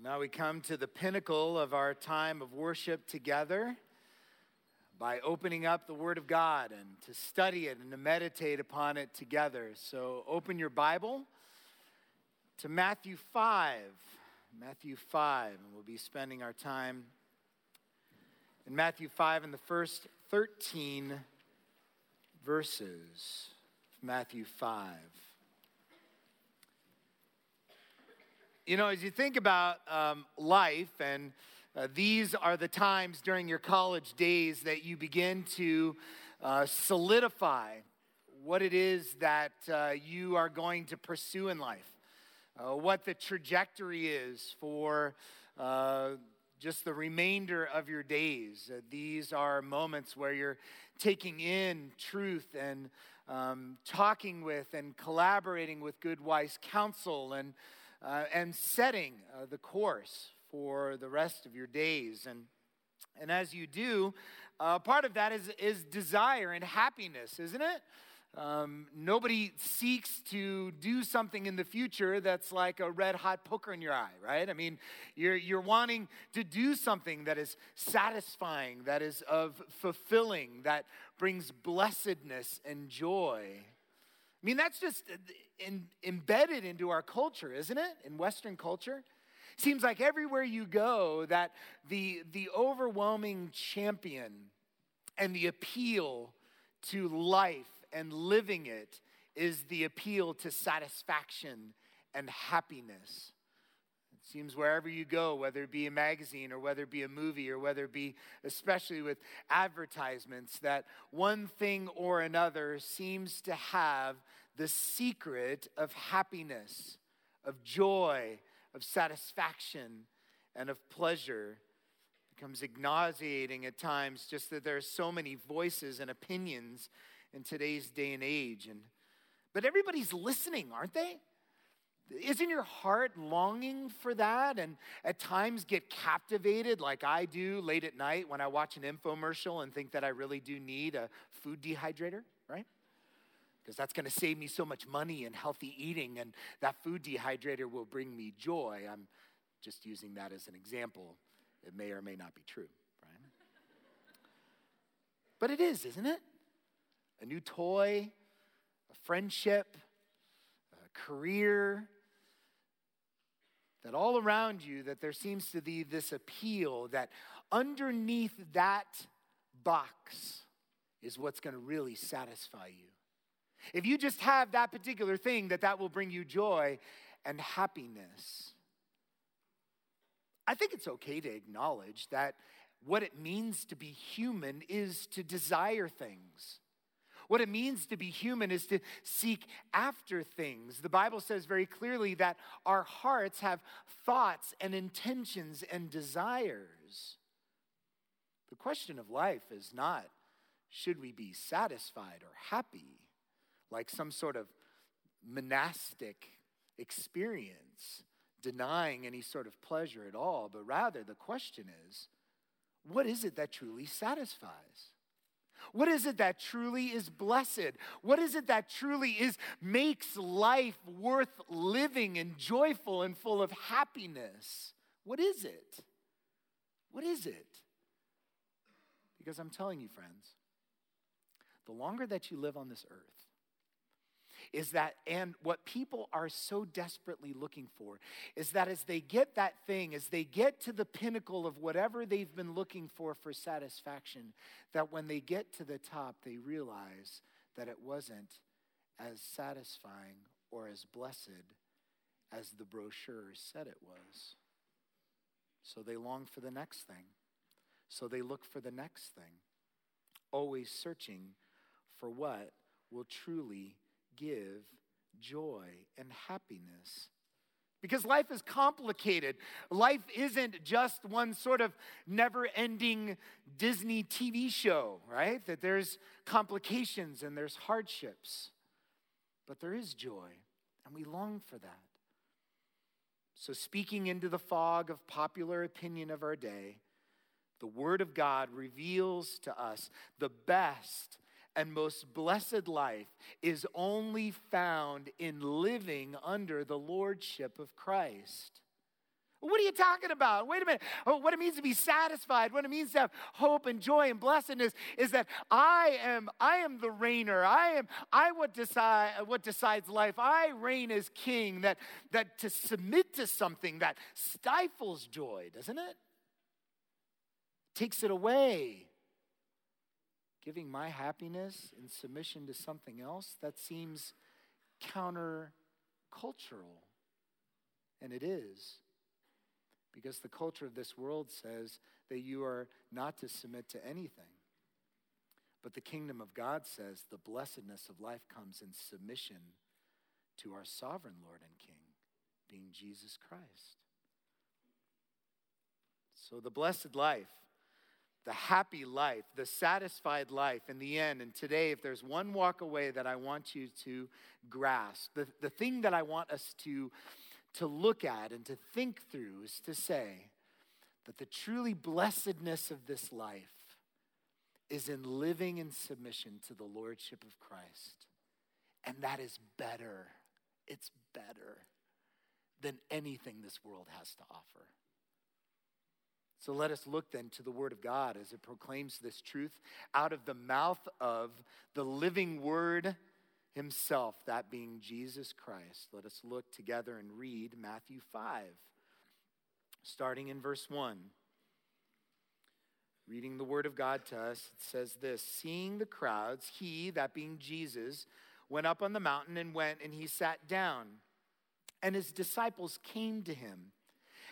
Well, now we come to the pinnacle of our time of worship together by opening up the Word of God and to study it and to meditate upon it together. So open your Bible to Matthew 5. Matthew 5, and we'll be spending our time in Matthew 5 in the first 13 verses. Matthew 5. You know, as you think about um, life, and uh, these are the times during your college days that you begin to uh, solidify what it is that uh, you are going to pursue in life, uh, what the trajectory is for uh, just the remainder of your days. Uh, these are moments where you're taking in truth and um, talking with and collaborating with good, wise counsel and uh, and setting uh, the course for the rest of your days. And, and as you do, uh, part of that is, is desire and happiness, isn't it? Um, nobody seeks to do something in the future that's like a red hot poker in your eye, right? I mean, you're, you're wanting to do something that is satisfying, that is of fulfilling, that brings blessedness and joy. I mean, that's just uh, in, embedded into our culture, isn't it? In Western culture. Seems like everywhere you go, that the, the overwhelming champion and the appeal to life and living it is the appeal to satisfaction and happiness. Seems wherever you go, whether it be a magazine or whether it be a movie or whether it be, especially with advertisements, that one thing or another seems to have the secret of happiness, of joy, of satisfaction, and of pleasure. It becomes nauseating at times just that there are so many voices and opinions in today's day and age. And, but everybody's listening, aren't they? Isn't your heart longing for that and at times get captivated like I do late at night when I watch an infomercial and think that I really do need a food dehydrator, right? because that's going to save me so much money and healthy eating, and that food dehydrator will bring me joy. I'm just using that as an example. It may or may not be true, right? But it is, isn't it? A new toy, a friendship, a career, that all around you that there seems to be this appeal that underneath that box is what's going to really satisfy you if you just have that particular thing, that that will bring you joy and happiness. I think it's okay to acknowledge that what it means to be human is to desire things. What it means to be human is to seek after things. The Bible says very clearly that our hearts have thoughts and intentions and desires. The question of life is not should we be satisfied or happy? like some sort of monastic experience, denying any sort of pleasure at all, but rather the question is what is it that truly satisfies? What is it that truly is blessed? What is it that truly is makes life worth living and joyful and full of happiness? What is it? What is it? Because I'm telling you, friends, the longer that you live on this earth, is that, and what people are so desperately looking for is that as they get that thing, as they get to the pinnacle of whatever they've been looking for for satisfaction, that when they get to the top, they realize that it wasn't as satisfying or as blessed as the brochure said it was. So they long for the next thing. So they look for the next thing, always searching for what will truly give joy and happiness. Because life is complicated. Life isn't just one sort of never ending Disney TV show, right? That there's complications and there's hardships. But there is joy, and we long for that. So, speaking into the fog of popular opinion of our day, the Word of God reveals to us the best and most blessed life is only found in living under the lordship of Christ. What are you talking about? Wait a minute. Oh, what it means to be satisfied, what it means to have hope and joy and blessedness is that I am I am the reigner. I am I what decide what decides life. I reign as king. That that to submit to something that stifles joy, doesn't it? Takes it away. Giving my happiness in submission to something else, that seems countercultural. And it is. Because the culture of this world says that you are not to submit to anything. But the kingdom of God says the blessedness of life comes in submission to our sovereign Lord and King, being Jesus Christ. So the blessed life, the happy life, the satisfied life in the end. And today, if there's one walk away that I want you to grasp, the, the thing that I want us to to look at and to think through is to say that the truly blessedness of this life is in living in submission to the Lordship of Christ. And that is better. It's better than anything this world has to offer. So let us look then to the Word of God as it proclaims this truth out of the mouth of the living Word himself, that being Jesus Christ. Let us look together and read Matthew 5, starting in verse 1. Reading the word of God to us, it says this Seeing the crowds, he, that being Jesus, went up on the mountain and went and he sat down. And his disciples came to him.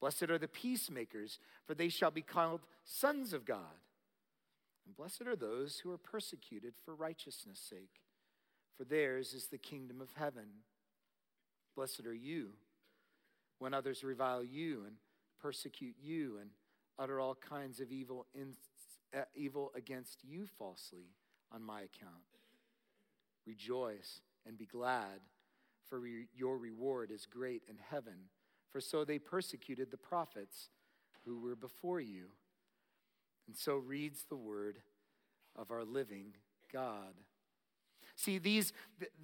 Blessed are the peacemakers, for they shall be called sons of God. And blessed are those who are persecuted for righteousness' sake, for theirs is the kingdom of heaven. Blessed are you when others revile you and persecute you and utter all kinds of evil, in, uh, evil against you falsely on my account. Rejoice and be glad, for re- your reward is great in heaven. For so they persecuted the prophets who were before you. And so reads the word of our living God. See, these,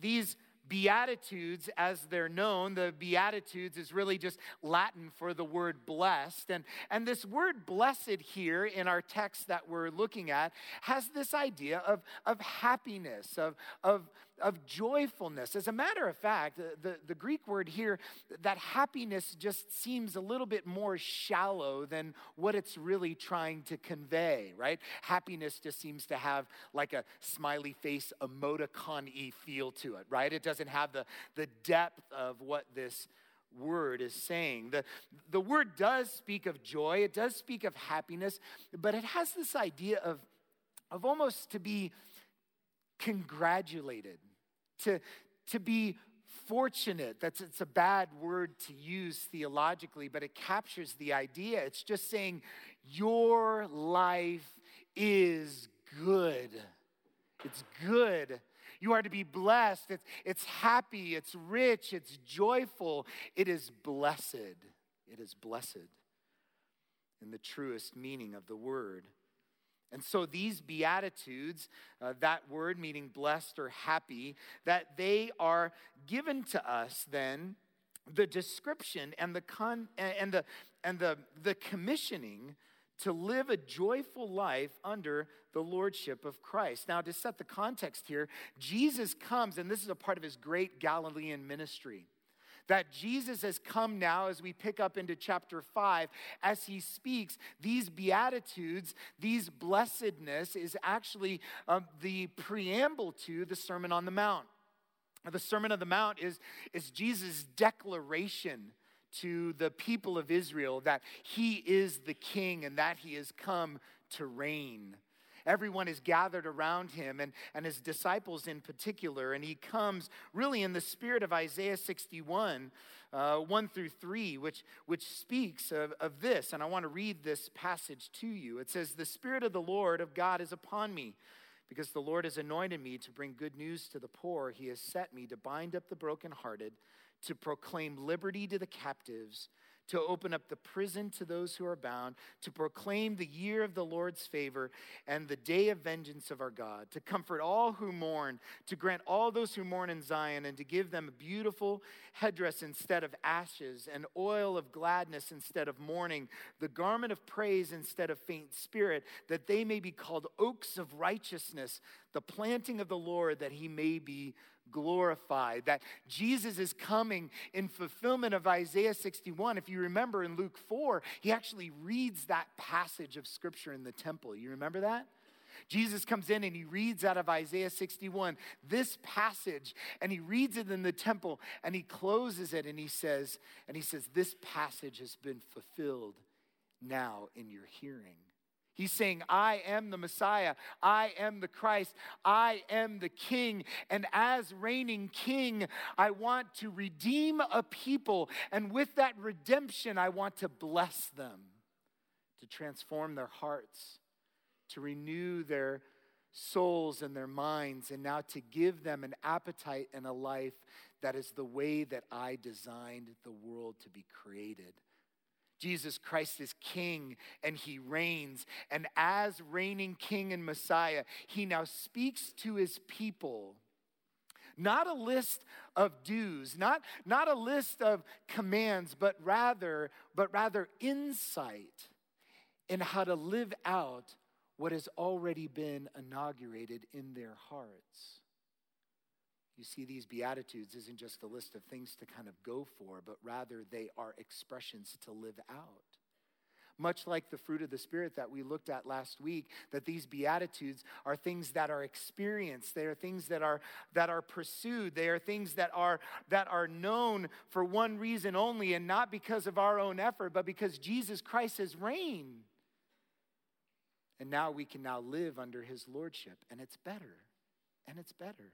these Beatitudes, as they're known, the Beatitudes is really just Latin for the word blessed. And, and this word blessed here in our text that we're looking at has this idea of, of happiness, of, of, of joyfulness. As a matter of fact, the, the Greek word here, that happiness just seems a little bit more shallow than what it's really trying to convey, right? Happiness just seems to have like a smiley face emoticon y feel to it, right? It doesn't have the, the depth of what this word is saying. The, the word does speak of joy, it does speak of happiness, but it has this idea of, of almost to be congratulated to, to be fortunate. That's it's a bad word to use theologically, but it captures the idea. It's just saying your life is good. It's good. You are to be blessed. It's, it's happy, it's rich, it's joyful. It is blessed. It is blessed in the truest meaning of the word. And so these beatitudes, uh, that word meaning blessed or happy, that they are given to us then the description and the con and the and the the commissioning to live a joyful life under the lordship of Christ. Now, to set the context here, Jesus comes, and this is a part of his great Galilean ministry that Jesus has come now as we pick up into chapter 5 as he speaks these beatitudes these blessedness is actually um, the preamble to the sermon on the mount. The sermon on the mount is, is jesus declaration to the people of israel that he is the king and that he has come to reign everyone is gathered around him and, and his disciples in particular. And he comes really in the spirit of Isaiah 61, uh, 1 through 3, which, which speaks of, of this. And I want to read this passage to you. It says, The Spirit of the Lord of God is upon me. Because the Lord has anointed me to bring good news to the poor, he has set me to bind up the brokenhearted, to proclaim liberty to the captives to open up the prison to those who are bound, to proclaim the year of the Lord's favor and the day of vengeance of our God, to comfort all who mourn, to grant all those who mourn in Zion, and to give them a beautiful headdress instead of ashes, and oil of gladness instead of mourning, the garment of praise instead of faint spirit, that they may be called oaks of righteousness, the planting of the Lord, that he may be glorified. That Jesus is coming in fulfillment of Isaiah 61. If you remember in Luke 4, he actually reads that passage of scripture in the temple. You remember that? Jesus comes in and he reads out of Isaiah 61 this passage and he reads it in the temple and he closes it and he says and he says this passage has been fulfilled now in your hearing. He's saying, I am the Messiah. I am the Christ. I am the King. And as reigning King, I want to redeem a people. And with that redemption, I want to bless them, to transform their hearts, to renew their souls and their minds, and now to give them an appetite and a life that is the way that I designed the world to be created. Jesus Christ is king and he reigns. And as reigning king and Messiah, he now speaks to his people. Not a list of dues, not, not a list of commands, but rather, but rather insight in how to live out what has already been inaugurated in their hearts. You see, these Beatitudes isn't just a list of things to kind of go for, but rather they are expressions to live out. Much like the fruit of the Spirit that we looked at last week, that these Beatitudes are things that are experienced. They are things that are, that are pursued. They are things that are, that are known for one reason only, and not because of our own effort, but because Jesus Christ has reigned. And now we can now live under his lordship, and it's better. And it's better.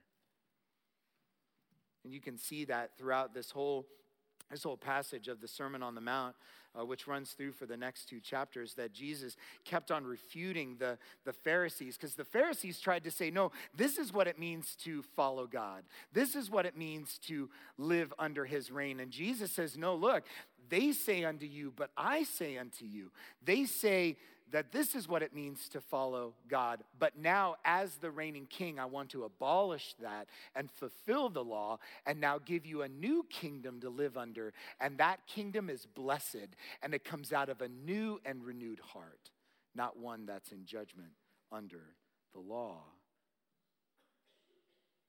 And you can see that throughout this whole this whole passage of the Sermon on the Mount, uh, which runs through for the next two chapters, that Jesus kept on refuting the, the Pharisees, because the Pharisees tried to say, no, this is what it means to follow God. This is what it means to live under his reign. And Jesus says, no, look, they say unto you, but I say unto you. They say, that this is what it means to follow God. But now, as the reigning king, I want to abolish that and fulfill the law and now give you a new kingdom to live under. And that kingdom is blessed and it comes out of a new and renewed heart, not one that's in judgment under the law.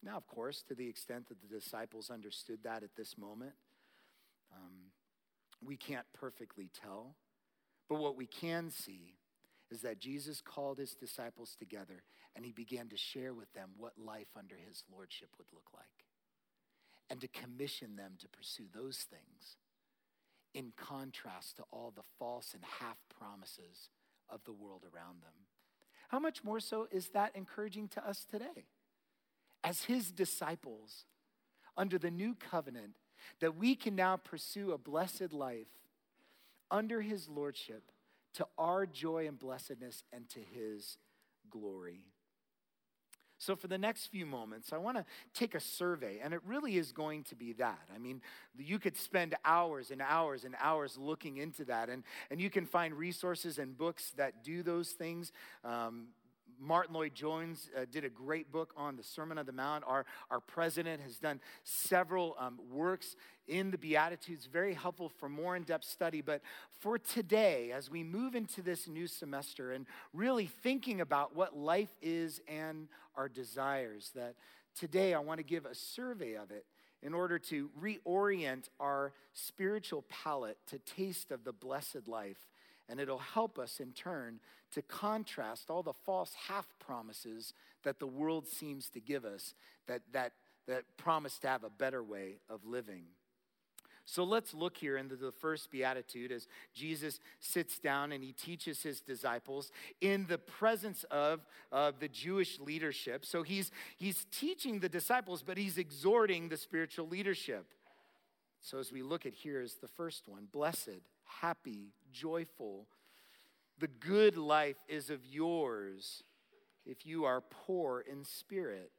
Now, of course, to the extent that the disciples understood that at this moment, um, we can't perfectly tell. But what we can see is that Jesus called his disciples together and he began to share with them what life under his lordship would look like and to commission them to pursue those things in contrast to all the false and half promises of the world around them. How much more so is that encouraging to us today? As his disciples under the new covenant, that we can now pursue a blessed life under his lordship to our joy and blessedness and to his glory. So, for the next few moments, I want to take a survey, and it really is going to be that. I mean, you could spend hours and hours and hours looking into that, and, and you can find resources and books that do those things. Um, Martyn Lloyd-Jones uh, did a great book on the Sermon on the Mount. Our, our president has done several um, works in the Beatitudes, very helpful for more in depth study. But for today, as we move into this new semester and really thinking about what life is and our desires, that today I want to give a survey of it in order to reorient our spiritual palate to taste of the blessed life. And it'll help us in turn to contrast all the false half promises that the world seems to give us that, that, that promise to have a better way of living. So let's look here into the first beatitude as Jesus sits down and he teaches his disciples in the presence of uh, the Jewish leadership. So he's, he's teaching the disciples, but he's exhorting the spiritual leadership. So as we look at here is the first one blessed, happy, joyful. The good life is of yours if you are poor in spirit,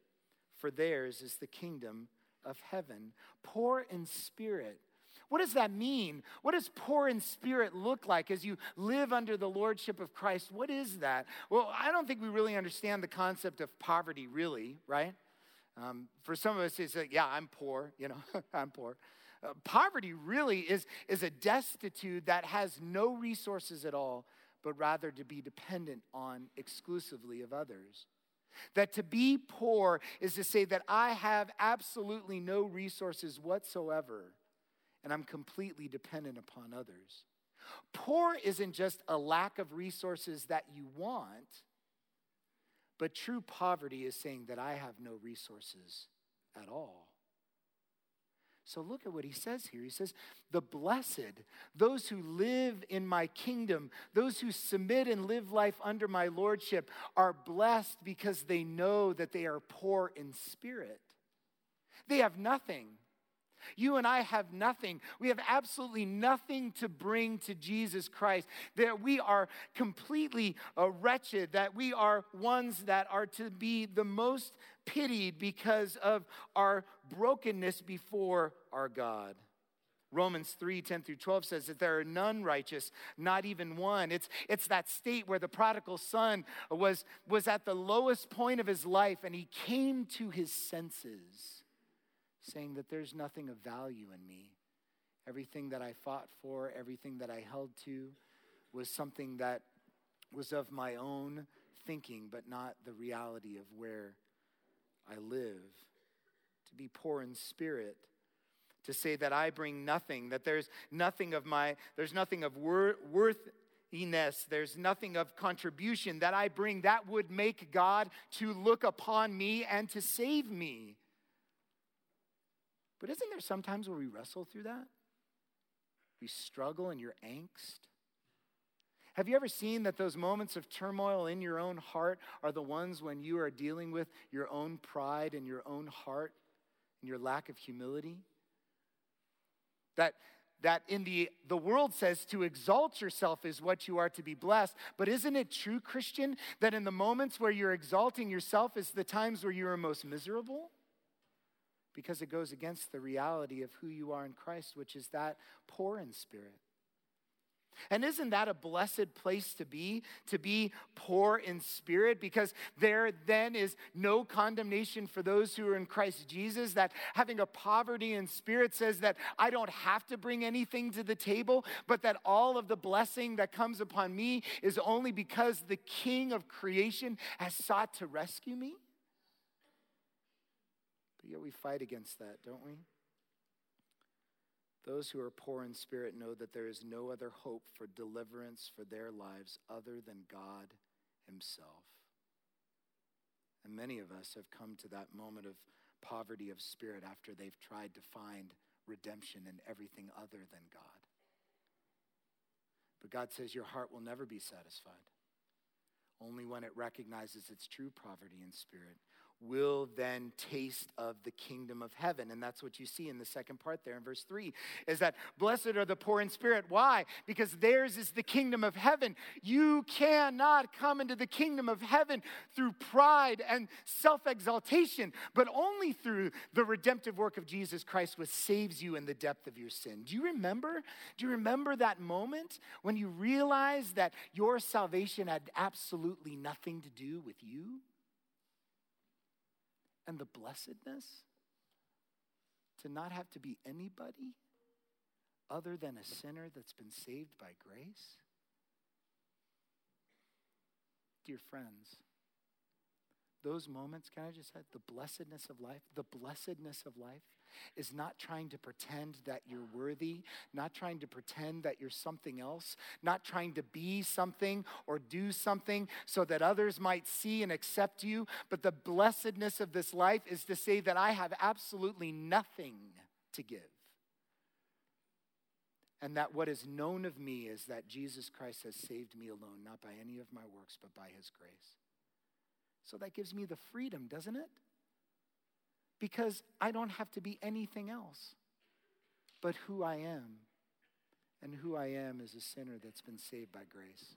for theirs is the kingdom of heaven. Poor in spirit. What does that mean? What does poor in spirit look like as you live under the lordship of Christ? What is that? Well, I don't think we really understand the concept of poverty, really, right? Um, for some of us, it's like, yeah, I'm poor, you know, I'm poor. Uh, poverty really is, is a destitute that has no resources at all, but rather to be dependent on exclusively of others. That to be poor is to say that I have absolutely no resources whatsoever and I'm completely dependent upon others. Poor isn't just a lack of resources that you want, but true poverty is saying that I have no resources at all. So look at what he says here. He says, The blessed, those who live in my kingdom, those who submit and live life under my lordship, are blessed because they know that they are poor in spirit. They have nothing. You and I have nothing. We have absolutely nothing to bring to Jesus Christ. That we are completely uh, wretched, that we are ones that are to be the most pitied because of our brokenness before our God. Romans 3 10 through 12 says that there are none righteous, not even one. It's, it's that state where the prodigal son was, was at the lowest point of his life and he came to his senses saying that there's nothing of value in me. Everything that I fought for, everything that I held to, was something that was of my own thinking, but not the reality of where I live. To be poor in spirit, to say that I bring nothing, that there's nothing of my, there's nothing of wor- worthiness, there's nothing of contribution that I bring that would make God to look upon me and to save me. But isn't there sometimes where we wrestle through that? We struggle in your angst. Have you ever seen that those moments of turmoil in your own heart are the ones when you are dealing with your own pride and your own heart and your lack of humility? That that in the the world says to exalt yourself is what you are to be blessed but isn't it true christian that in the moments where you're exalting yourself is the times where you are most miserable because it goes against the reality of who you are in Christ, which is that poor in spirit. And isn't that a blessed place to be? To be poor in spirit? Because there then is no condemnation for those who are in Christ Jesus. That having a poverty in spirit says that I don't have to bring anything to the table, but that all of the blessing that comes upon me is only because the King of creation has sought to rescue me? But yet we fight against that, don't we? Those who are poor in spirit know that there is no other hope for deliverance for their lives other than God Himself. And many of us have come to that moment of poverty of spirit after they've tried to find redemption in everything other than God. But God says your heart will never be satisfied. Only when it recognizes its true poverty in spirit will then taste of the kingdom of heaven. And that's what you see in the second part there in verse 3 is that blessed are the poor in spirit. Why? Because theirs is the kingdom of heaven. You cannot come into the kingdom of heaven through pride and self exaltation, but only through the redemptive work of Jesus Christ, which saves you in the depth of your sin. Do you remember? Do you remember that moment when you realized that your salvation had absolutely nothing to do with you? And the blessedness to not have to be anybody other than a sinner that's been saved by grace? Dear friends, those moments, can I just say, the blessedness of life, the blessedness of life is not trying to pretend that you're worthy, not trying to pretend that you're something else, not trying to be something or do something so that others might see and accept you. But the blessedness of this life is to say that I have absolutely nothing to give. and that what is known of me is that Jesus Christ has saved me alone, not by any of my works, but by his grace. So that gives me the freedom, doesn't it? Because I don't have to be anything else but who I am. And who I am is a sinner that's been saved by grace.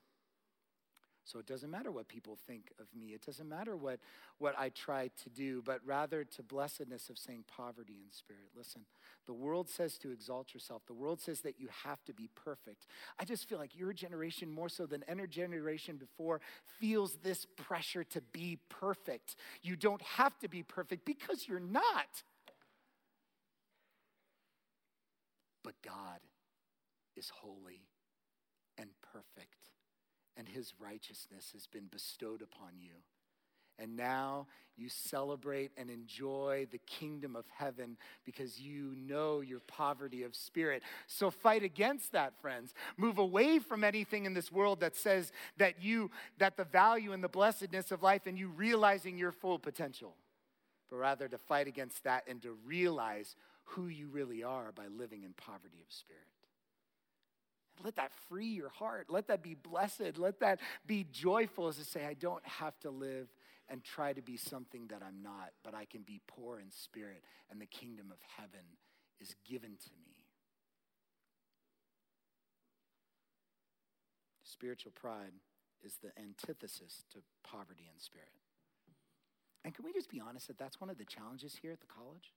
So it doesn't matter what people think of me. It doesn't matter what, what I try to do, but rather to blessedness of saying poverty in spirit. Listen, the world says to exalt yourself. The world says that you have to be perfect. I just feel like your generation, more so than any generation before, feels this pressure to be perfect. You don't have to be perfect because you're not. But God is holy and perfect and his righteousness has been bestowed upon you. And now you celebrate and enjoy the kingdom of heaven because you know your poverty of spirit. So fight against that, friends. Move away from anything in this world that says that you that the value and the blessedness of life and you realizing your full potential. But rather to fight against that and to realize who you really are by living in poverty of spirit. Let that free your heart. Let that be blessed. Let that be joyful as to say, I don't have to live and try to be something that I'm not, but I can be poor in spirit, and the kingdom of heaven is given to me. Spiritual pride is the antithesis to poverty in spirit. And can we just be honest that that's one of the challenges here at the college?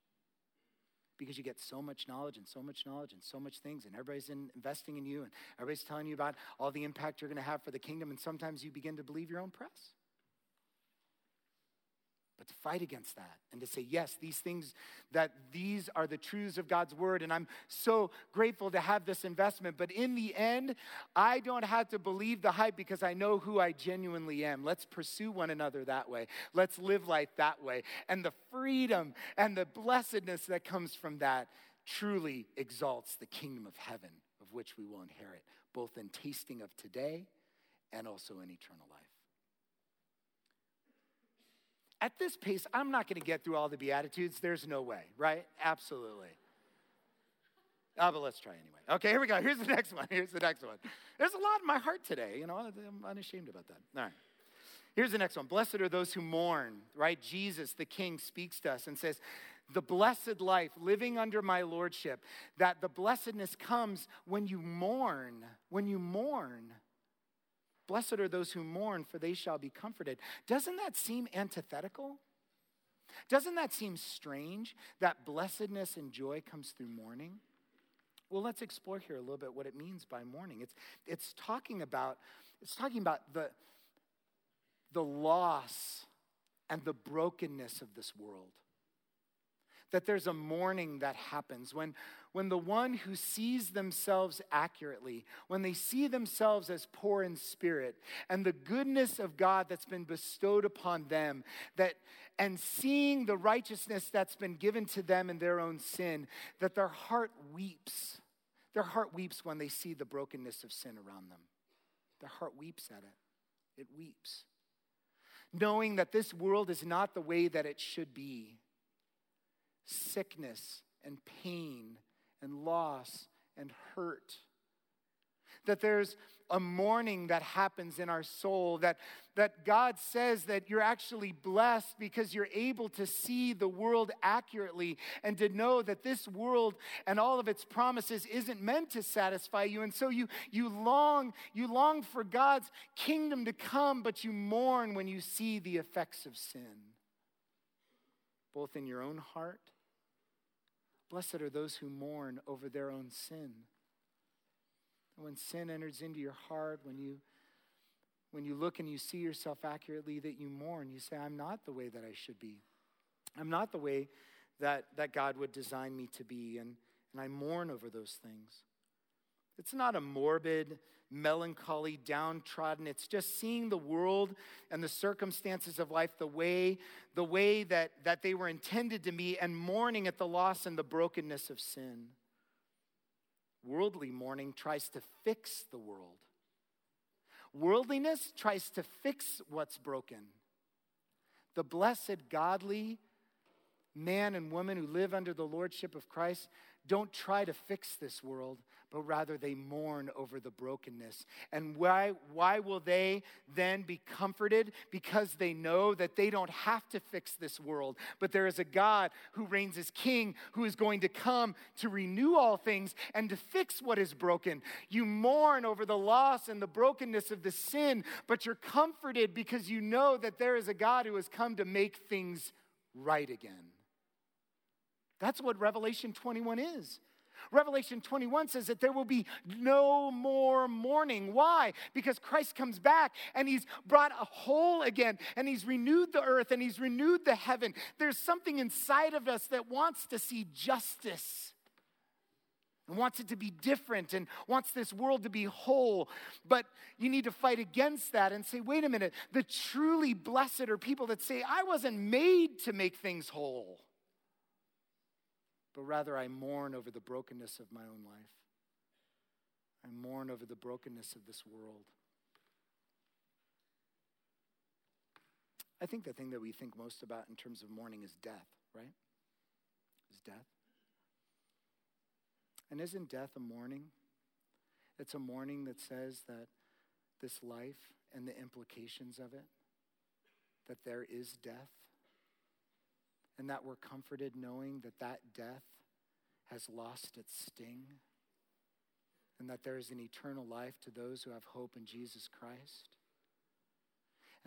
Because you get so much knowledge and so much knowledge and so much things, and everybody's in, investing in you, and everybody's telling you about all the impact you're going to have for the kingdom, and sometimes you begin to believe your own press to fight against that and to say, yes, these things, that these are the truths of God's word, and I'm so grateful to have this investment. But in the end, I don't have to believe the hype because I know who I genuinely am. Let's pursue one another that way. Let's live life that way. And the freedom and the blessedness that comes from that truly exalts the kingdom of heaven, of which we will inherit, both in tasting of today and also in eternal life. At this pace, I'm not going to get through all the Beatitudes. There's no way, right? Absolutely. Oh, but let's try anyway. Okay, here we go. Here's the next one. Here's the next one. There's a lot in my heart today. You know, I'm unashamed about that. All right. Here's the next one. Blessed are those who mourn, right? Jesus, the King, speaks to us and says, the blessed life, living under my lordship, that the blessedness comes when you mourn, when you mourn. Blessed are those who mourn, for they shall be comforted. Doesn't that seem antithetical? Doesn't that seem strange that blessedness and joy comes through mourning? Well, let's explore here a little bit what it means by mourning. It's, it's talking about it's talking about the, the loss and the brokenness of this world that there's a mourning that happens when, when the one who sees themselves accurately, when they see themselves as poor in spirit, and the goodness of God that's been bestowed upon them, that and seeing the righteousness that's been given to them in their own sin, that their heart weeps. Their heart weeps when they see the brokenness of sin around them. Their heart weeps at it. It weeps. Knowing that this world is not the way that it should be sickness and pain and loss and hurt. That there's a mourning that happens in our soul, that, that God says that you're actually blessed because you're able to see the world accurately and to know that this world and all of its promises isn't meant to satisfy you. And so you, you long, you long for God's kingdom to come, but you mourn when you see the effects of sin, both in your own heart Blessed are those who mourn over their own sin. When sin enters into your heart, when you when you look and you see yourself accurately that you mourn, you say, I'm not the way that I should be. I'm not the way that, that God would design me to be. And, and I mourn over those things. It's not a morbid, melancholy, downtrodden. It's just seeing the world and the circumstances of life the way, the way that, that they were intended to be and mourning at the loss and the brokenness of sin. Worldly mourning tries to fix the world. Worldliness tries to fix what's broken. The blessed, godly man and woman who live under the lordship of Christ don't try to fix this world, but rather they mourn over the brokenness. And why, why will they then be comforted? Because they know that they don't have to fix this world, but there is a God who reigns as king who is going to come to renew all things and to fix what is broken. You mourn over the loss and the brokenness of the sin, but you're comforted because you know that there is a God who has come to make things right again. That's what Revelation 21 is. Revelation 21 says that there will be no more mourning. Why? Because Christ comes back and he's brought a whole again and he's renewed the earth and he's renewed the heaven. There's something inside of us that wants to see justice and wants it to be different and wants this world to be whole. But you need to fight against that and say, wait a minute, the truly blessed are people that say, I wasn't made to make things whole but rather I mourn over the brokenness of my own life. I mourn over the brokenness of this world. I think the thing that we think most about in terms of mourning is death, right? Is death. And isn't death a mourning? It's a mourning that says that this life and the implications of it, that there is death, and that we're comforted knowing that that death has lost its sting and that there is an eternal life to those who have hope in Jesus Christ.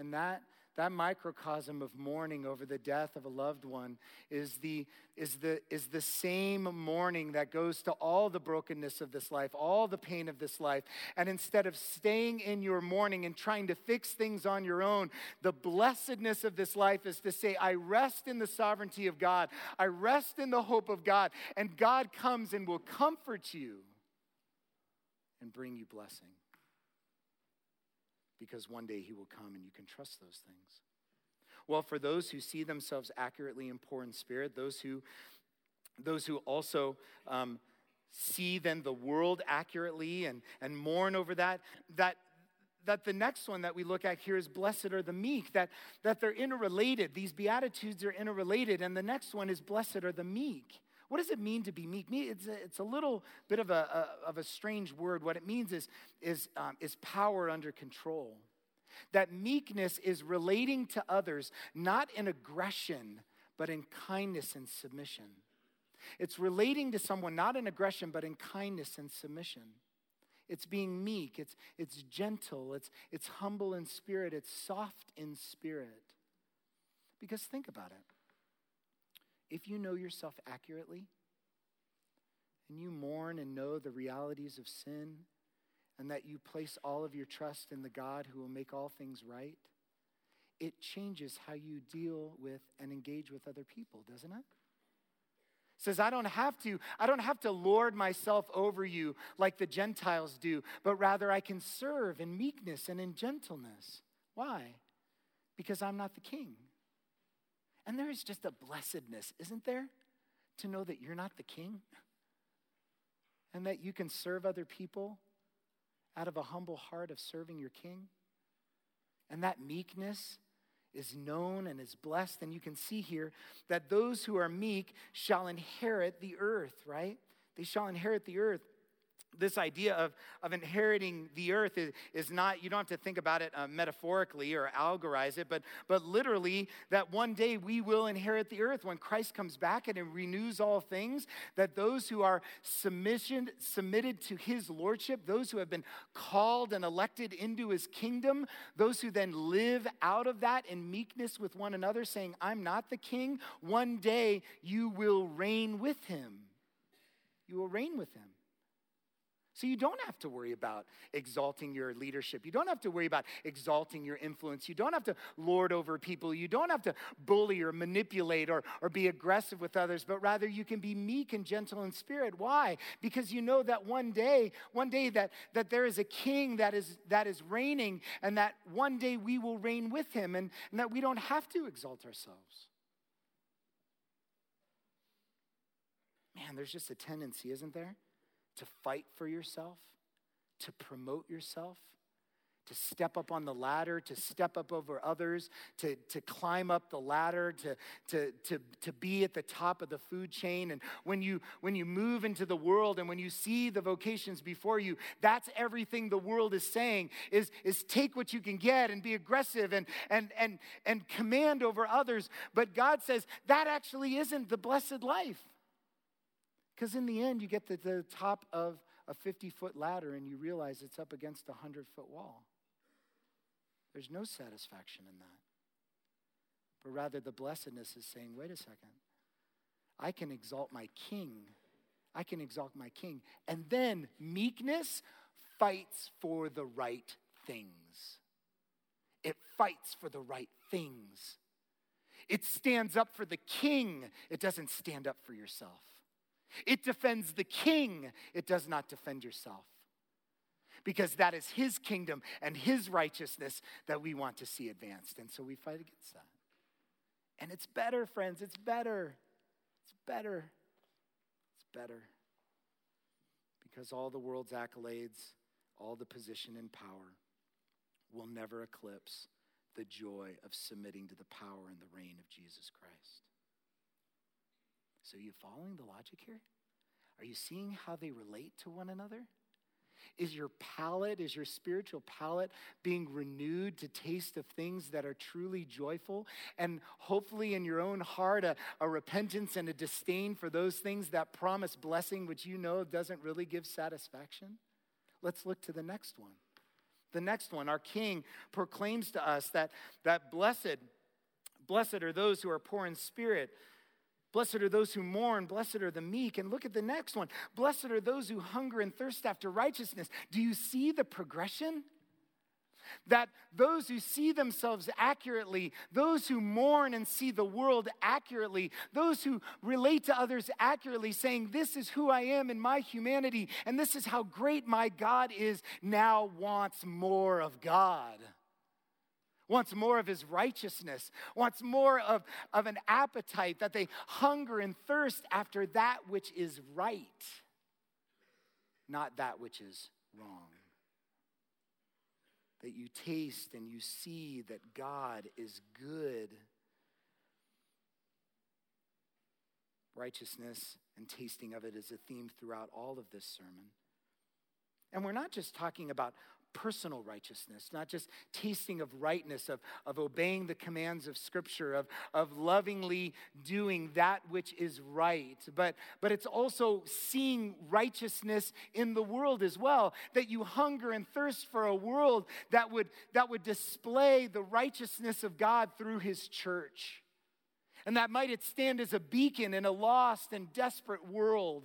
And that, that microcosm of mourning over the death of a loved one is the, is, the, is the same mourning that goes to all the brokenness of this life, all the pain of this life. And instead of staying in your mourning and trying to fix things on your own, the blessedness of this life is to say, I rest in the sovereignty of God, I rest in the hope of God, and God comes and will comfort you and bring you blessing because one day he will come and you can trust those things. Well, for those who see themselves accurately and poor in spirit, those who, those who also um, see then the world accurately and, and mourn over that, that, that the next one that we look at here is blessed are the meek, that, that they're interrelated. These Beatitudes are interrelated. And the next one is blessed are the meek. What does it mean to be meek? It's a, it's a little bit of a, a, of a strange word. What it means is, is, um, is power under control. That meekness is relating to others, not in aggression, but in kindness and submission. It's relating to someone not in aggression, but in kindness and submission. It's being meek, it's, it's gentle, it's, it's humble in spirit, it's soft in spirit. Because think about it if you know yourself accurately and you mourn and know the realities of sin and that you place all of your trust in the God who will make all things right, it changes how you deal with and engage with other people, doesn't it? says i don't have to i don't have to lord myself over you like the gentiles do but rather i can serve in meekness and in gentleness. Why? Because i'm not the king and there is just a blessedness, isn't there? To know that you're not the king and that you can serve other people out of a humble heart of serving your king. And that meekness is known and is blessed. And you can see here that those who are meek shall inherit the earth, right? They shall inherit the earth this idea of, of inheriting the earth is, is not, you don't have to think about it uh, metaphorically or algorize it, but, but literally that one day we will inherit the earth when Christ comes back and renews all things, that those who are submission, submitted to his lordship, those who have been called and elected into his kingdom, those who then live out of that in meekness with one another, saying, I'm not the king, one day you will reign with him. You will reign with him. So you don't have to worry about exalting your leadership. You don't have to worry about exalting your influence. You don't have to lord over people. You don't have to bully or manipulate or, or be aggressive with others, but rather you can be meek and gentle in spirit. Why? Because you know that one day, one day that, that there is a king that is, that is reigning and that one day we will reign with him and, and that we don't have to exalt ourselves. Man, there's just a tendency, isn't there? To fight for yourself, to promote yourself, to step up on the ladder, to step up over others, to, to climb up the ladder, to, to, to, to be at the top of the food chain. And when you, when you move into the world and when you see the vocations before you, that's everything the world is saying is, is take what you can get and be aggressive and, and, and, and command over others. But God says that actually isn't the blessed life. Because in the end, you get to the top of a 50 foot ladder and you realize it's up against a 100 foot wall. There's no satisfaction in that. But rather, the blessedness is saying, wait a second, I can exalt my king. I can exalt my king. And then meekness fights for the right things. It fights for the right things. It stands up for the king. It doesn't stand up for yourself. It defends the king. It does not defend yourself because that is his kingdom and his righteousness that we want to see advanced. And so we fight against that. And it's better, friends. It's better. It's better. It's better. Because all the world's accolades, all the position and power will never eclipse the joy of submitting to the power and the reign of Jesus Christ. So, are you following the logic here? Are you seeing how they relate to one another? Is your palate, is your spiritual palate being renewed to taste of things that are truly joyful? And hopefully, in your own heart, a, a, repentance and a disdain for those things that promise blessing, which you know doesn't really give satisfaction? Let's look to the next one. The next one, our King proclaims to us that, that blessed, blessed are those who are poor in spirit Blessed are those who mourn. Blessed are the meek. And look at the next one. Blessed are those who hunger and thirst after righteousness. Do you see the progression? That those who see themselves accurately, those who mourn and see the world accurately, those who relate to others accurately, saying, This is who I am in my humanity, and this is how great my God is, now wants more of God wants more of his righteousness, wants more of, of an appetite, that they hunger and thirst after that which is right, not that which is wrong. That you taste and you see that God is good. Righteousness and tasting of it is a theme throughout all of this sermon. And we're not just talking about personal righteousness, not just tasting of rightness, of, of obeying the commands of Scripture, of, of lovingly doing that which is right, but, but it's also seeing righteousness in the world as well, that you hunger and thirst for a world that would, that would display the righteousness of God through His church. And that might it stand as a beacon in a lost and desperate world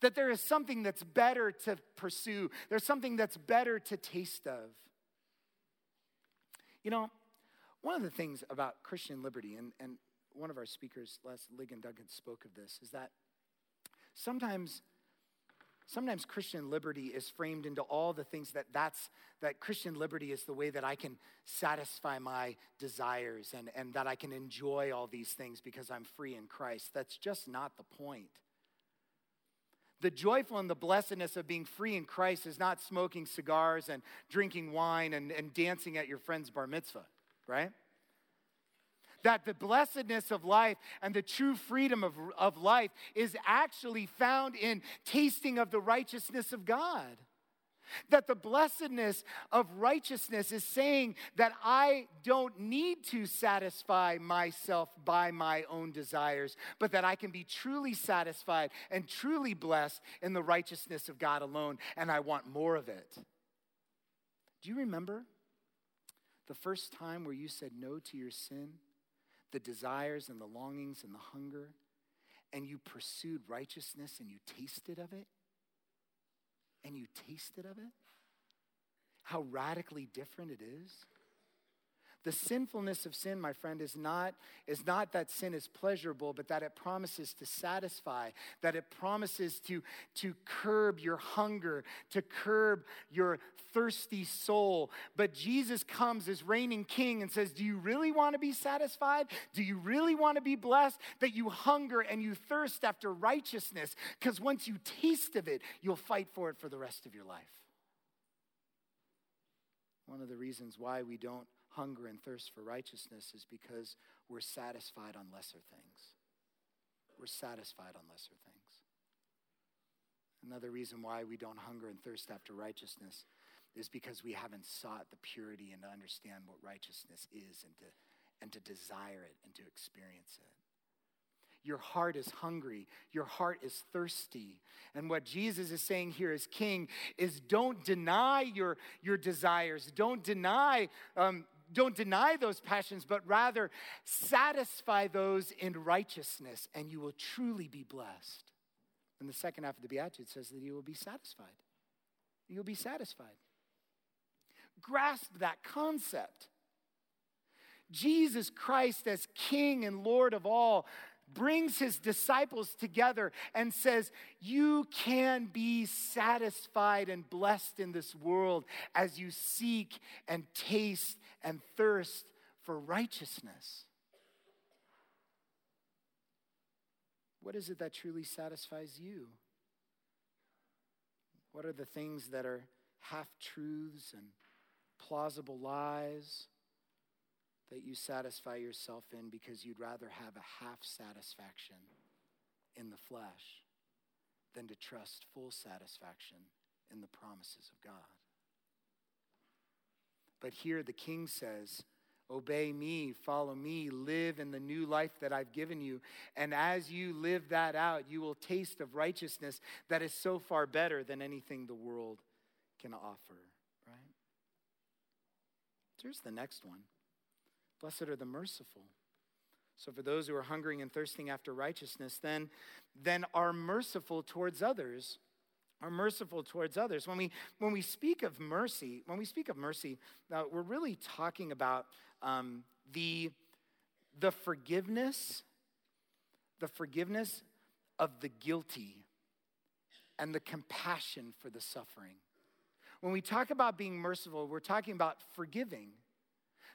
that there is something that's better to pursue, there's something that's better to taste of. You know, one of the things about Christian liberty, and, and one of our speakers, Les Ligon Duncan, spoke of this, is that sometimes sometimes christian liberty is framed into all the things that that's that christian liberty is the way that i can satisfy my desires and, and that i can enjoy all these things because i'm free in christ. That's just not the point the joyful and the blessedness of being free in Christ is not smoking cigars and drinking wine and, and dancing at your friend's bar mitzvah, right? That the blessedness of life and the true freedom of, of life is actually found in tasting of the righteousness of God. That the blessedness of righteousness is saying that I don't need to satisfy myself by my own desires, but that I can be truly satisfied and truly blessed in the righteousness of God alone, and I want more of it. Do you remember the first time where you said no to your sin, the desires and the longings and the hunger, and you pursued righteousness and you tasted of it? And you tasted of it? How radically different it is? The sinfulness of sin, my friend, is not, is not that sin is pleasurable, but that it promises to satisfy, that it promises to, to curb your hunger, to curb your thirsty soul. But Jesus comes as reigning king and says, Do you really want to be satisfied? Do you really want to be blessed? That you hunger and you thirst after righteousness, because once you taste of it, you'll fight for it for the rest of your life. One of the reasons why we don't hunger and thirst for righteousness is because we're satisfied on lesser things. We're satisfied on lesser things. Another reason why we don't hunger and thirst after righteousness is because we haven't sought the purity and to understand what righteousness is and to, and to desire it and to experience it. Your heart is hungry. Your heart is thirsty. And what Jesus is saying here as king is don't deny your, your desires. Don't deny, um, don't deny those passions, but rather satisfy those in righteousness, and you will truly be blessed. And the second half of the Beatitude says that you will be satisfied. You'll be satisfied. Grasp that concept. Jesus Christ, as King and Lord of all, brings his disciples together and says, You can be satisfied and blessed in this world as you seek and taste and thirst for righteousness. What is it that truly satisfies you? What are the things that are half truths and plausible lies? That you satisfy yourself in because you'd rather have a half satisfaction in the flesh than to trust full satisfaction in the promises of God. But here the king says, Obey me, follow me, live in the new life that I've given you. And as you live that out, you will taste of righteousness that is so far better than anything the world can offer, right? Here's the next one. Blessed are the merciful. So for those who are hungering and thirsting after righteousness, then, then are merciful towards others. Are merciful towards others. When we when we speak of mercy, when we speak of mercy, uh, we're really talking about um, the the forgiveness, the forgiveness of the guilty, and the compassion for the suffering. When we talk about being merciful, we're talking about forgiving.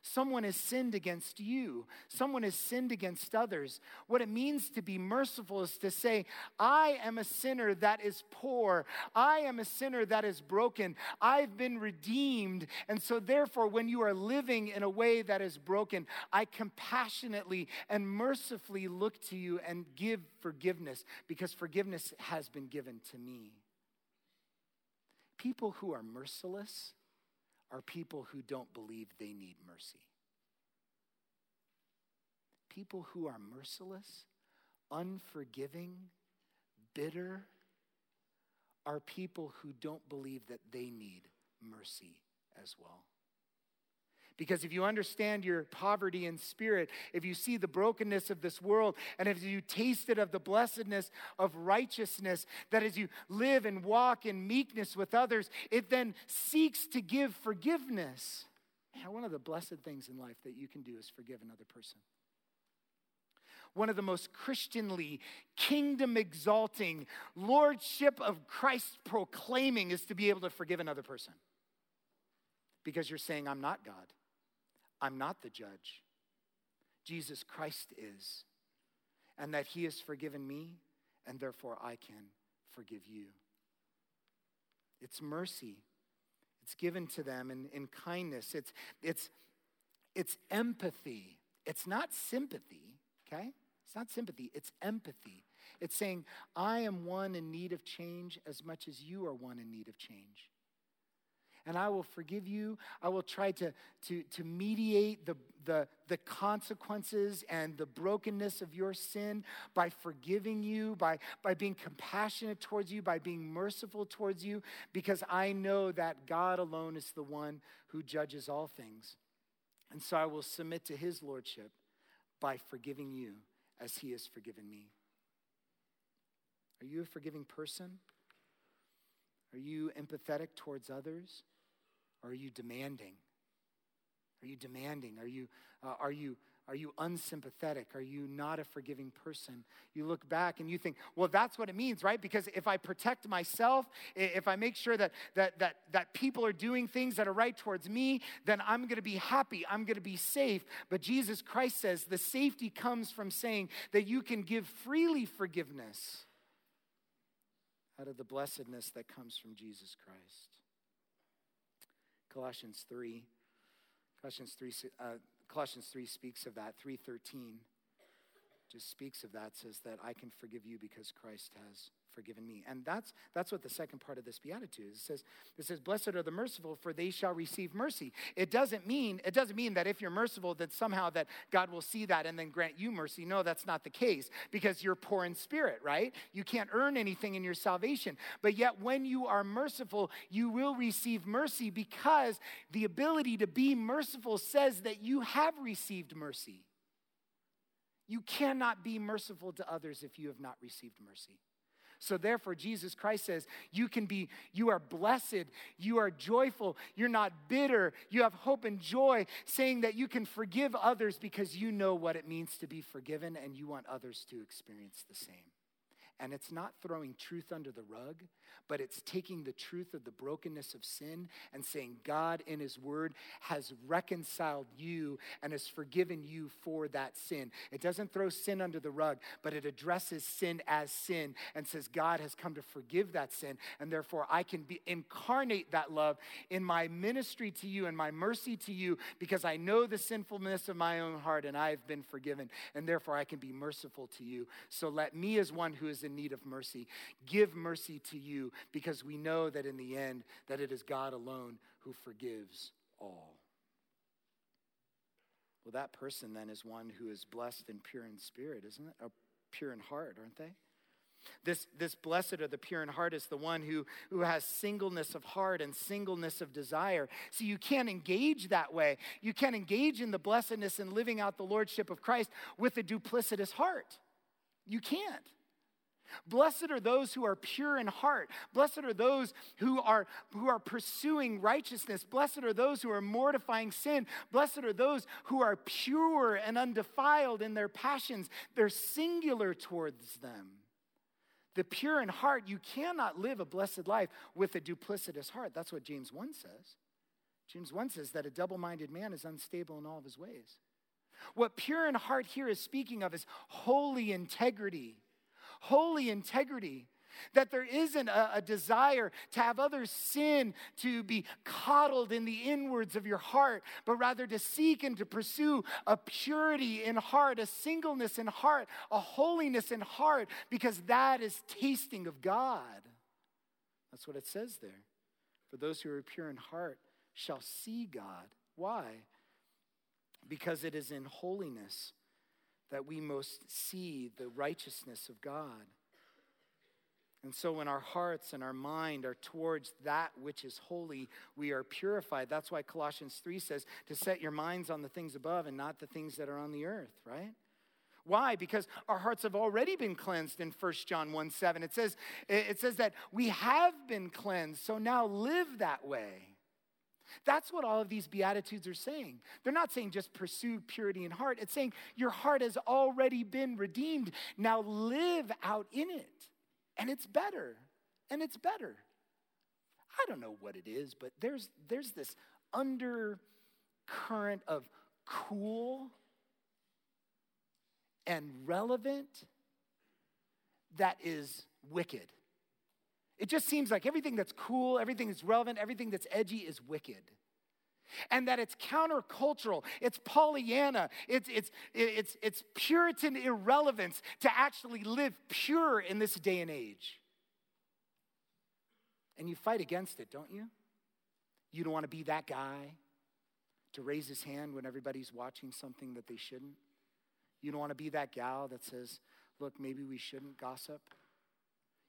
Someone has sinned against you. Someone has sinned against others. What it means to be merciful is to say, I am a sinner that is poor. I am a sinner that is broken. I've been redeemed. And so, therefore, when you are living in a way that is broken, I compassionately and mercifully look to you and give forgiveness because forgiveness has been given to me. People who are merciless are people who don't believe they need mercy. People who are merciless, unforgiving, bitter, are people who don't believe that they need mercy as well. Because if you understand your poverty in spirit, if you see the brokenness of this world, and if you tasted of the blessedness of righteousness, that as you live and walk in meekness with others, it then seeks to give forgiveness. Man, one of the blessed things in life that you can do is forgive another person. One of the most Christianly, kingdom exalting, lordship of Christ proclaiming is to be able to forgive another person. Because you're saying, I'm not God. I'm not the judge. Jesus Christ is. And that he has forgiven me, and therefore I can forgive you. It's mercy. It's given to them in, in kindness. It's, it's, it's empathy. It's not sympathy, okay? It's not sympathy, it's empathy. It's saying, I am one in need of change as much as you are one in need of change and I will forgive you. I will try to, to, to mediate the, the, the consequences and the brokenness of your sin by forgiving you, by, by being compassionate towards you, by being merciful towards you, because I know that God alone is the one who judges all things. And so I will submit to his lordship by forgiving you as he has forgiven me. Are you a forgiving person? Are you empathetic towards others? Or are you demanding? Are you demanding? Are you, uh, are you, are you unsympathetic? Are you not a forgiving person? You look back and you think, well, that's what it means, right? Because if I protect myself, if I make sure that, that, that, that people are doing things that are right towards me, then I'm going to be happy. I'm going to be safe. But Jesus Christ says the safety comes from saying that you can give freely forgiveness out of the blessedness that comes from Jesus Christ. Colossians 3. Colossians 3, uh, Colossians 3 speaks of that. 3.13 just speaks of that, says that I can forgive you because Christ has forgiven me. And that's, that's what the second part of this beatitude is. It says, it says, Blessed are the merciful, for they shall receive mercy. It doesn't mean, it doesn't mean that if you're merciful, that somehow that God will see that and then grant you mercy. No, that's not the case because you're poor in spirit, right? You can't earn anything in your salvation. But yet when you are merciful, you will receive mercy because the ability to be merciful says that you have received mercy. You cannot be merciful to others if you have not received mercy. So therefore, Jesus Christ says, You can be, you are blessed, you are joyful, you're not bitter, you have hope and joy, saying that you can forgive others because you know what it means to be forgiven and you want others to experience the same. And it's not throwing truth under the rug, but it's taking the truth of the brokenness of sin and saying, God in His Word has reconciled you and has forgiven you for that sin. It doesn't throw sin under the rug, but it addresses sin as sin and says, God has come to forgive that sin, and therefore I can be, incarnate that love in my ministry to you and my mercy to you because I know the sinfulness of my own heart and I have been forgiven, and therefore I can be merciful to you. So let me, as one who is in need of mercy, give mercy to you because we know that in the end that it is God alone who forgives all. Well, that person then is one who is blessed and pure in spirit, isn't it? Or pure in heart, aren't they? This, this blessed or the pure in heart is the one who, who has singleness of heart and singleness of desire. See, you can't engage that way. You can't engage in the blessedness and living out the lordship of Christ with a duplicitous heart. You can't. Blessed are those who are pure in heart. Blessed are those who are, who are pursuing righteousness. Blessed are those who are mortifying sin. Blessed are those who are pure and undefiled in their passions. They're singular towards them. The pure in heart, you cannot live a blessed life with a duplicitous heart. That's what James 1 says. James 1 says that a double minded man is unstable in all of his ways. What pure in heart here is speaking of is holy integrity holy integrity. That there isn't a, a, desire to have others sin to be coddled in the inwards of your heart, but rather to seek and to pursue a purity in heart, a singleness in heart, a holiness in heart, because that is tasting of God. That's what it says there. For those who are pure in heart shall see God. Why? Because it is in holiness that we most see the righteousness of God. And so, when our hearts and our mind are towards that which is holy, we are purified. That's why Colossians 3 says to set your minds on the things above and not the things that are on the earth, right? Why? Because our hearts have already been cleansed in 1 John 1 7. It says, it says that we have been cleansed, so now live that way. That's what all of these Beatitudes are saying. They're not saying just pursue purity in heart, it's saying your heart has already been redeemed. Now live out in it. And it's better. And it's better. I don't know what it is, but there's, there's this undercurrent of cool and relevant that is wicked. It just seems like everything that's cool, everything that's relevant, everything that's edgy is wicked. And that it's countercultural, it's Pollyanna, it's, it's, it's, it's Puritan irrelevance to actually live pure in this day and age. And you fight against it, don't you? You don't want to be that guy to raise his hand when everybody's watching something that they shouldn't. You don't want to be that gal that says, look, maybe we shouldn't gossip.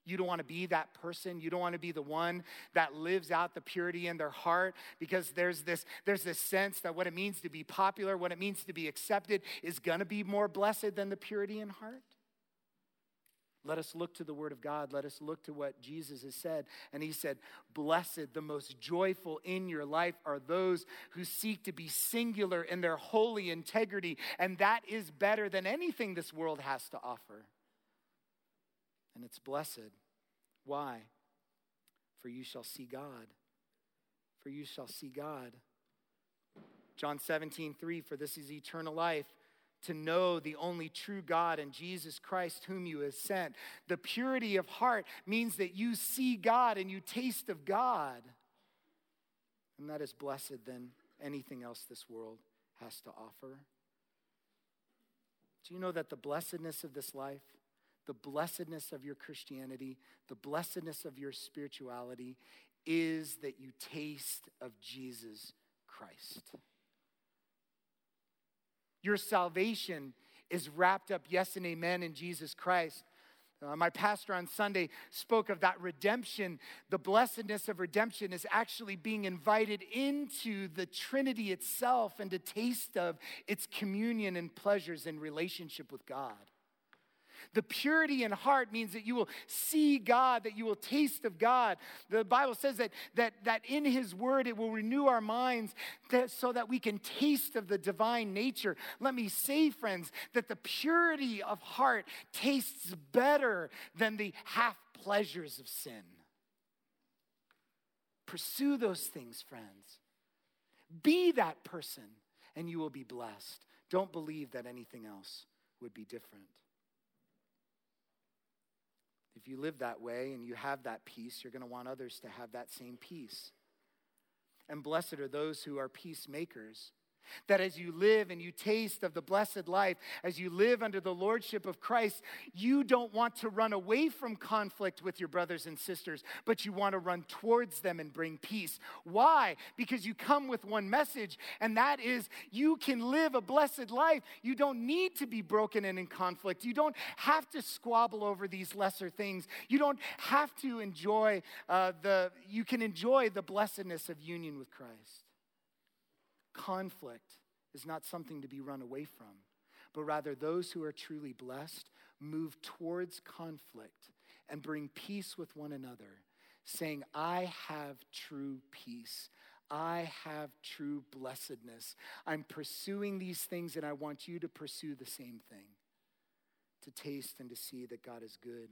You don't want to be that person. You don't want to be the one that lives out the purity in their heart because there's this, there's this sense that what it means to be popular, what it means to be accepted, is going to be more blessed than the purity in heart. Let us look to the Word of God. Let us look to what Jesus has said. And He said, Blessed, the most joyful in your life are those who seek to be singular in their holy integrity. And that is better than anything this world has to offer and it's blessed. Why? For you shall see God. For you shall see God. John 17, 3, for this is eternal life, to know the only true God and Jesus Christ, whom you have sent. The purity of heart means that you see God and you taste of God. And that is blessed than anything else this world has to offer. Do you know that the blessedness of this life, the blessedness of your Christianity, the blessedness of your spirituality is that you taste of Jesus Christ? Your salvation is wrapped up, yes and amen, in Jesus Christ. Uh, my pastor on Sunday spoke of that redemption. The blessedness of redemption is actually being invited into the Trinity itself and to taste of its communion and pleasures in relationship with God. The purity in heart means that you will see God, that you will taste of God. The Bible says that, that, that in His Word it will renew our minds that, so that we can taste of the divine nature. Let me say, friends, that the purity of heart tastes better than the half pleasures of sin. Pursue those things, friends. Be that person, and you will be blessed. Don't believe that anything else would be different. If you live that way and you have that peace, you're going to want others to have that same peace. And blessed are those who are peacemakers that as you live and you taste of the blessed life, as you live under the lordship of Christ, you don't want to run away from conflict with your brothers and sisters, but you want to run towards them and bring peace. Why? Because you come with one message, and that is you can live a blessed life. You don't need to be broken and in conflict. You don't have to squabble over these lesser things. You don't have to enjoy uh, the, you can enjoy the blessedness of union with Christ conflict is not something to be run away from, but rather those who are truly blessed move towards conflict and bring peace with one another, saying, I have true peace. I have true blessedness. I'm pursuing these things, and I want you to pursue the same thing to taste and to see that God is good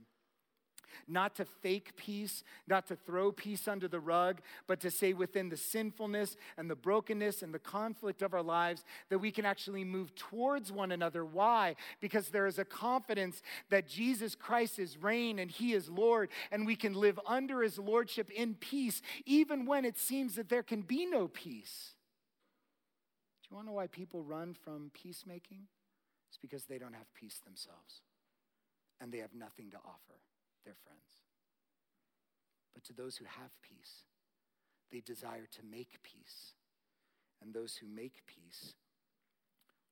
not to fake peace, not to throw peace under the rug, but to say within the sinfulness and the brokenness and the conflict of our lives that we can actually move towards one another. Why? Because there is a confidence that Jesus Christ is reign and he is Lord, and we can live under his lordship in peace, even when it seems that there can be no peace. Do you want to know why people run from peacemaking? It's because they don't have peace themselves and they have nothing to offer their friends. But to those who have peace, they desire to make peace. And those who make peace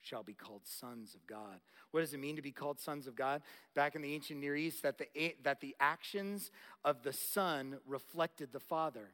shall be called sons of God. What does it mean to be called sons of God? Back in the ancient Near East, that the, that the actions of the Son reflected the Father.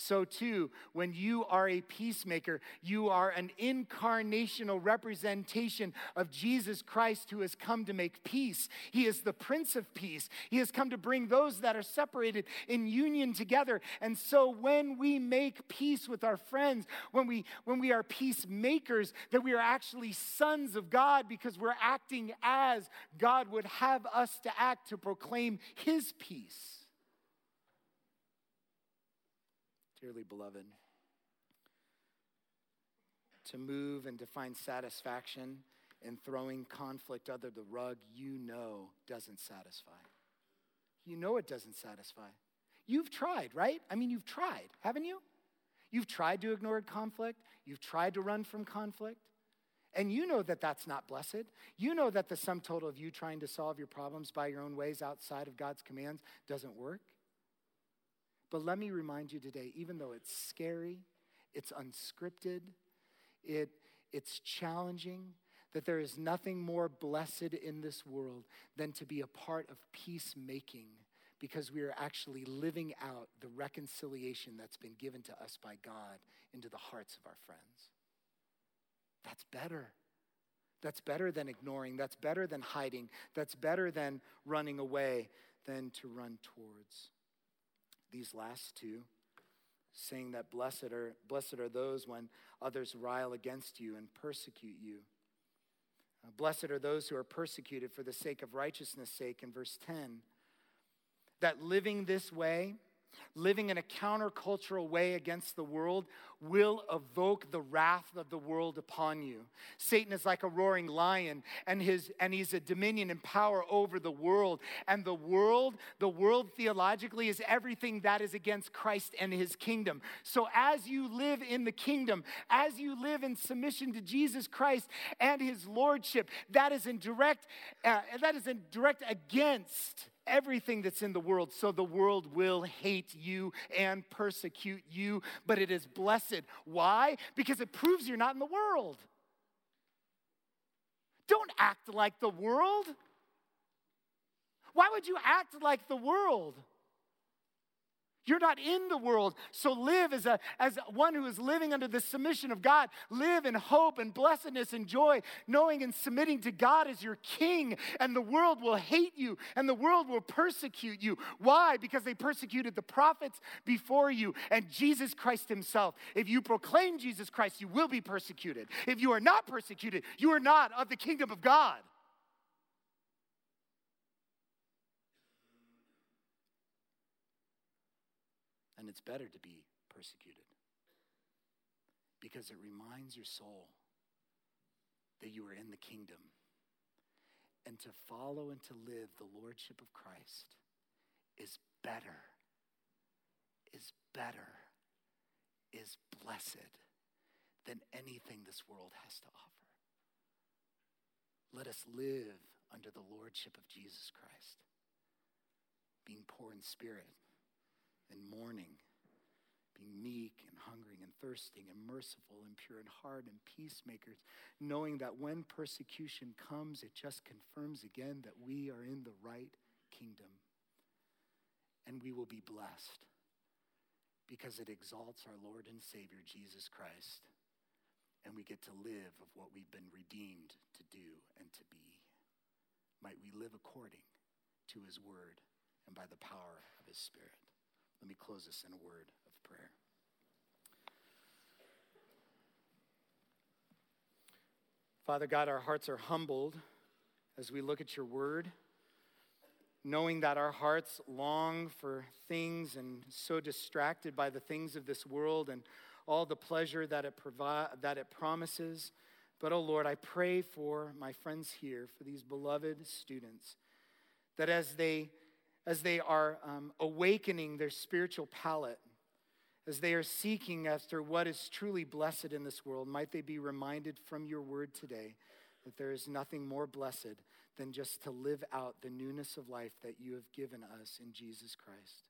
So, too, when you are a peacemaker, you are an incarnational representation of Jesus Christ who has come to make peace. He is the Prince of Peace. He has come to bring those that are separated in union together. And so, when we make peace with our friends, when we, when we are peacemakers, that we are actually sons of God because we're acting as God would have us to act to proclaim His peace. Dearly beloved. To move and to find satisfaction in throwing conflict under the rug, you know doesn't satisfy. You know it doesn't satisfy. You've tried, right? I mean, you've tried, haven't you? You've tried to ignore conflict, you've tried to run from conflict. And you know that that's not blessed. You know that the sum total of you trying to solve your problems by your own ways outside of God's commands doesn't work. But let me remind you today, even though it's scary, it's unscripted, it, it's challenging, that there is nothing more blessed in this world than to be a part of peacemaking because we are actually living out the reconciliation that's been given to us by God into the hearts of our friends. That's better. That's better than ignoring. That's better than hiding. That's better than running away than to run towards these last two, saying that blessed are, blessed are those when others rile against you and persecute you. Uh, blessed are those who are persecuted for the sake of righteousness' sake, in verse 10. That living this way, living in a countercultural way against the world will evoke the wrath of the world upon you. Satan is like a roaring lion and his and he's a dominion and power over the world and the world the world theologically is everything that is against Christ and his kingdom. So as you live in the kingdom, as you live in submission to Jesus Christ and his lordship, that is in direct uh, that is in direct against everything that's in the world. So the world will hate you and persecute you, but it is blessed. Why? Because it proves you're not in the world. Don't act like the world. Why would you act like the world? You're not in the world. So live as, a, as one who is living under the submission of God. Live in hope and blessedness and joy, knowing and submitting to God as your king. And the world will hate you and the world will persecute you. Why? Because they persecuted the prophets before you and Jesus Christ himself. If you proclaim Jesus Christ, you will be persecuted. If you are not persecuted, you are not of the kingdom of God. And it's better to be persecuted because it reminds your soul that you are in the kingdom. And to follow and to live the lordship of Christ is better, is better, is blessed than anything this world has to offer. Let us live under the lordship of Jesus Christ, being poor in spirit and mourning, being meek and hungry and thirsting and merciful and pure in heart and peacemakers, knowing that when persecution comes, it just confirms again that we are in the right kingdom. And we will be blessed because it exalts our Lord and Savior, Jesus Christ. And we get to live of what we've been redeemed to do and to be. Might we live according to his word and by the power of his spirit. Let me close this in a word of prayer. Father God, our hearts are humbled as we look at your word, knowing that our hearts long for things and so distracted by the things of this world and all the pleasure that it, provi- that it promises. But, oh Lord, I pray for my friends here, for these beloved students, that as they as they are um, awakening their spiritual palate, as they are seeking after what is truly blessed in this world, might they be reminded from your word today that there is nothing more blessed than just to live out the newness of life that you have given us in Jesus Christ.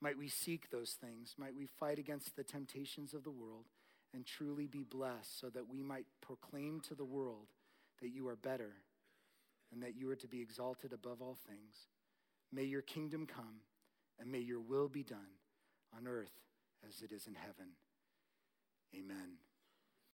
Might we seek those things. Might we fight against the temptations of the world and truly be blessed so that we might proclaim to the world that you are better and that you are to be exalted above all things. May your kingdom come and may your will be done on earth as it is in heaven. Amen.